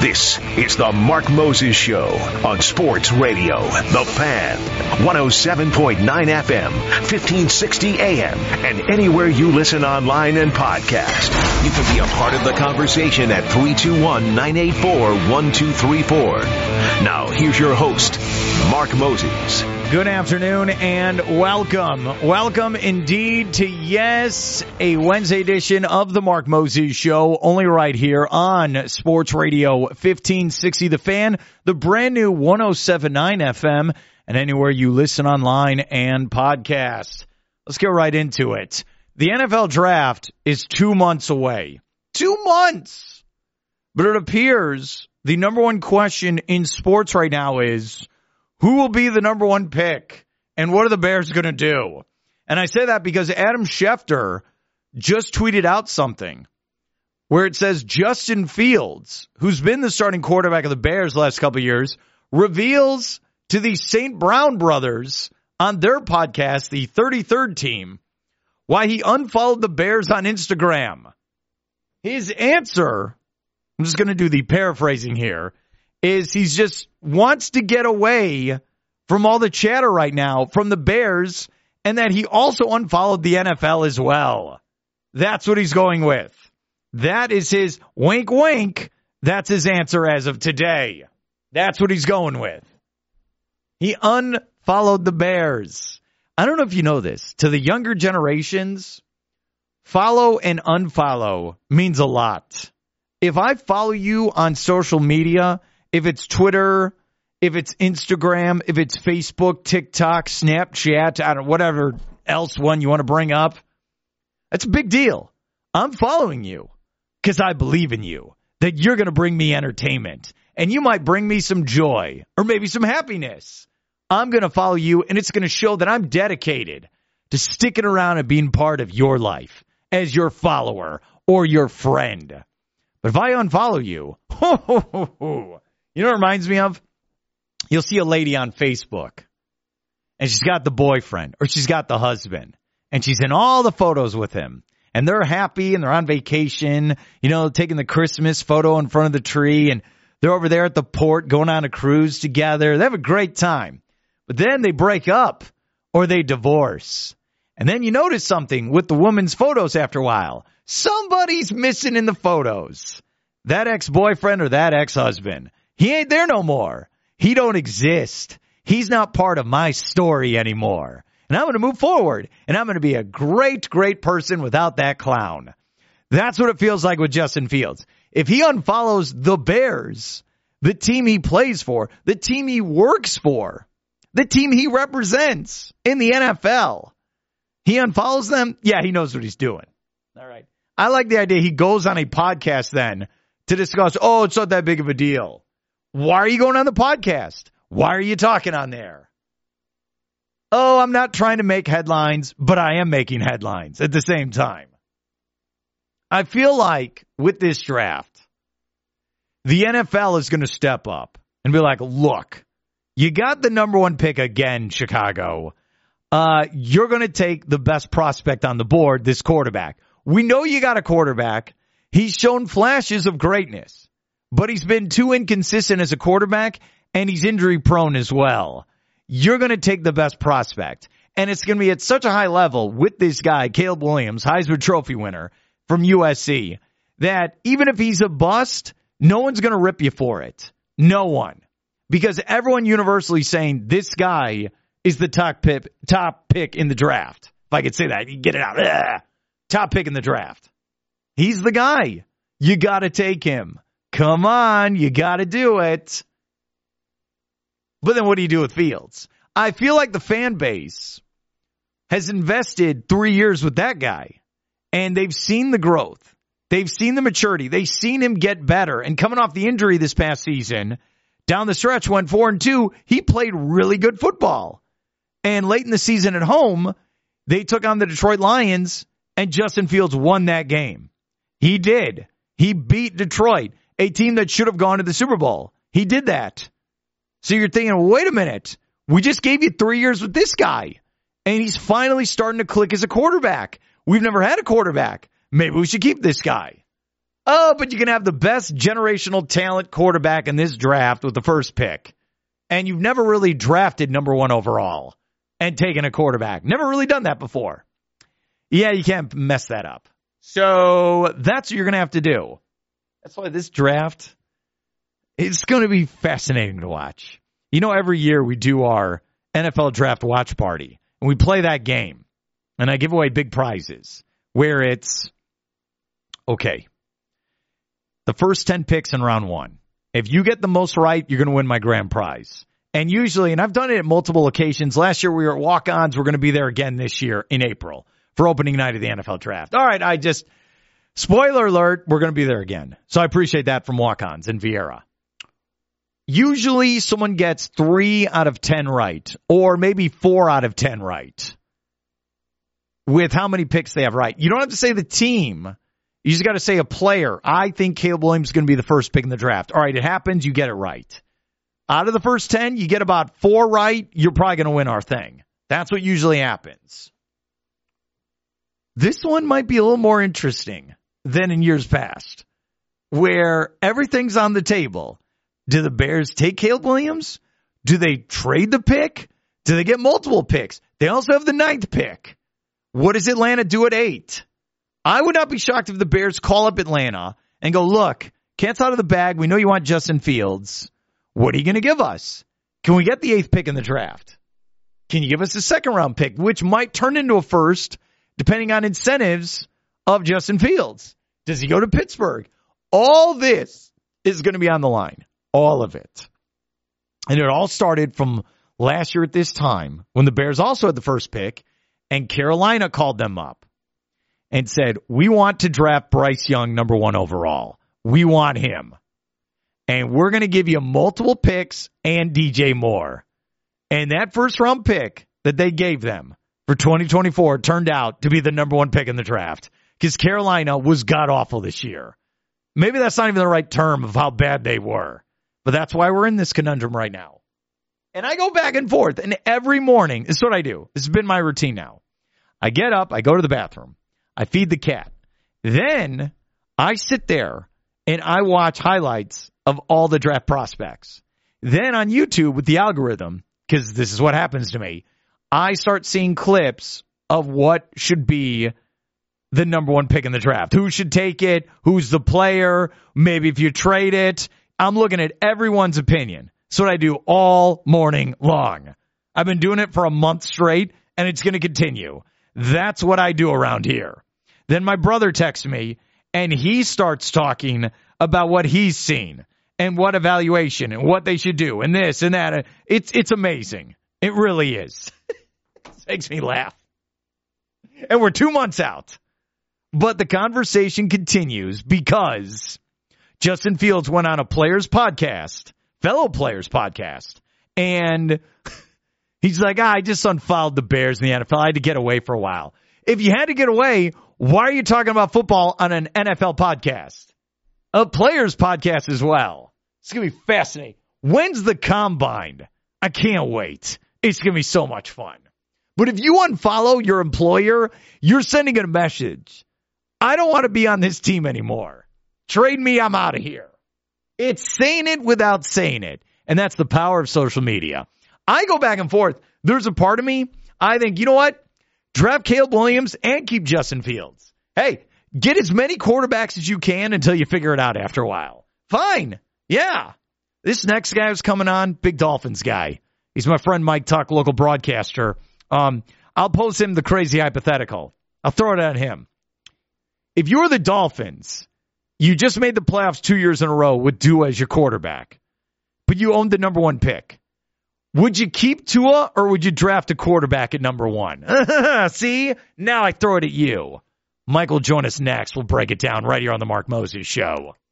This is the Mark Moses Show on Sports Radio. The Fan, 107.9 FM, 1560 AM, and anywhere you listen online and podcast. You can be a part of the conversation at 321-984-1234. Now, here's your host, Mark Moses. Good afternoon and welcome. Welcome indeed to Yes, a Wednesday edition of the Mark Moses Show, only right here on Sports Radio 1560 The Fan, the brand new 1079 FM, and anywhere you listen online and podcast. Let's get right into it. The NFL draft is two months away. Two months! But it appears the number one question in sports right now is who will be the number one pick and what are the Bears going to do? And I say that because Adam Schefter just tweeted out something where it says Justin Fields, who's been the starting quarterback of the Bears the last couple years, reveals to the St. Brown brothers on their podcast, the 33rd team, why he unfollowed the Bears on Instagram. His answer, I'm just going to do the paraphrasing here, is he's just wants to get away from all the chatter right now from the Bears and that he also unfollowed the NFL as well. That's what he's going with. That is his wink wink. That's his answer as of today. That's what he's going with. He unfollowed the Bears. I don't know if you know this. To the younger generations, follow and unfollow means a lot. If I follow you on social media, if it's Twitter, if it's Instagram, if it's Facebook, TikTok, Snapchat, I don't whatever else one you want to bring up, that's a big deal. I'm following you because I believe in you that you're going to bring me entertainment and you might bring me some joy or maybe some happiness. I'm going to follow you and it's going to show that I'm dedicated to sticking around and being part of your life as your follower or your friend. But if I unfollow you, ho, ho, ho, you know what it reminds me of? You'll see a lady on Facebook and she's got the boyfriend or she's got the husband and she's in all the photos with him and they're happy and they're on vacation, you know, taking the Christmas photo in front of the tree and they're over there at the port going on a cruise together. They have a great time. But then they break up or they divorce. And then you notice something with the woman's photos after a while. Somebody's missing in the photos. That ex-boyfriend or that ex-husband. He ain't there no more. He don't exist. He's not part of my story anymore. And I'm going to move forward and I'm going to be a great, great person without that clown. That's what it feels like with Justin Fields. If he unfollows the Bears, the team he plays for, the team he works for, the team he represents in the NFL, he unfollows them. Yeah, he knows what he's doing. All right. I like the idea he goes on a podcast then to discuss, oh, it's not that big of a deal. Why are you going on the podcast? Why are you talking on there? Oh, I'm not trying to make headlines, but I am making headlines at the same time. I feel like with this draft, the NFL is going to step up and be like, look, you got the number one pick again, Chicago. Uh, you're going to take the best prospect on the board, this quarterback. We know you got a quarterback. He's shown flashes of greatness but he's been too inconsistent as a quarterback and he's injury prone as well. You're going to take the best prospect and it's going to be at such a high level with this guy, Caleb Williams, Heisman Trophy winner from USC, that even if he's a bust, no one's going to rip you for it. No one. Because everyone universally saying this guy is the top pick, top pick in the draft. If I could say that, you get it out. Ugh. Top pick in the draft. He's the guy. You got to take him. Come on, you got to do it. But then what do you do with Fields? I feel like the fan base has invested three years with that guy and they've seen the growth. They've seen the maturity. They've seen him get better. And coming off the injury this past season, down the stretch, went four and two, he played really good football. And late in the season at home, they took on the Detroit Lions and Justin Fields won that game. He did. He beat Detroit a team that should have gone to the Super Bowl. He did that. So you're thinking, wait a minute. We just gave you three years with this guy and he's finally starting to click as a quarterback. We've never had a quarterback. Maybe we should keep this guy. Oh, but you can have the best generational talent quarterback in this draft with the first pick. And you've never really drafted number one overall and taken a quarterback. Never really done that before. Yeah, you can't mess that up. So that's what you're going to have to do. That's why this draft it's going to be fascinating to watch. You know, every year we do our NFL draft watch party and we play that game and I give away big prizes where it's okay. The first 10 picks in round one. If you get the most right, you're going to win my grand prize. And usually, and I've done it at multiple occasions. Last year we were at walk ons. We're going to be there again this year in April for opening night of the NFL draft. All right. I just, spoiler alert, we're going to be there again. So I appreciate that from walk ons in Viera. Usually someone gets three out of 10 right, or maybe four out of 10 right with how many picks they have right. You don't have to say the team. You just got to say a player. I think Caleb Williams is going to be the first pick in the draft. All right, it happens. You get it right. Out of the first 10, you get about four right. You're probably going to win our thing. That's what usually happens. This one might be a little more interesting than in years past, where everything's on the table. Do the Bears take Caleb Williams? Do they trade the pick? Do they get multiple picks? They also have the ninth pick. What does Atlanta do at eight? I would not be shocked if the Bears call up Atlanta and go, look, cat's out of the bag. We know you want Justin Fields. What are you going to give us? Can we get the eighth pick in the draft? Can you give us a second round pick, which might turn into a first, depending on incentives of Justin Fields? Does he go to Pittsburgh? All this is going to be on the line. All of it. And it all started from last year at this time when the Bears also had the first pick and Carolina called them up and said, We want to draft Bryce Young number one overall. We want him. And we're going to give you multiple picks and DJ Moore. And that first round pick that they gave them for 2024 turned out to be the number one pick in the draft because Carolina was god awful this year. Maybe that's not even the right term of how bad they were, but that's why we're in this conundrum right now. And I go back and forth, and every morning, this is what I do. This has been my routine now. I get up, I go to the bathroom, I feed the cat. Then I sit there and I watch highlights of all the draft prospects. Then on YouTube with the algorithm, because this is what happens to me, I start seeing clips of what should be the number one pick in the draft. Who should take it? Who's the player? Maybe if you trade it. I'm looking at everyone's opinion. That's what I do all morning long. I've been doing it for a month straight and it's going to continue. That's what I do around here. Then my brother texts me and he starts talking about what he's seen and what evaluation and what they should do and this and that. It's it's amazing. It really is. it makes me laugh. And we're 2 months out. But the conversation continues because Justin Fields went on a players podcast fellow players podcast. And he's like, ah, I just unfollowed the Bears in the NFL. I had to get away for a while. If you had to get away, why are you talking about football on an NFL podcast? A players podcast as well. It's going to be fascinating. When's the combine? I can't wait. It's going to be so much fun. But if you unfollow your employer, you're sending a message. I don't want to be on this team anymore. Trade me, I'm out of here. It's saying it without saying it. And that's the power of social media. I go back and forth. There's a part of me, I think, you know what? Draft Caleb Williams and keep Justin Fields. Hey, get as many quarterbacks as you can until you figure it out after a while. Fine. Yeah. This next guy who's coming on, big Dolphins guy. He's my friend Mike Tuck, local broadcaster. Um, I'll post him the crazy hypothetical. I'll throw it at him. If you're the Dolphins you just made the playoffs two years in a row with Tua as your quarterback, but you owned the number one pick. Would you keep Tua or would you draft a quarterback at number one? See, now I throw it at you. Michael, join us next. We'll break it down right here on the Mark Moses Show.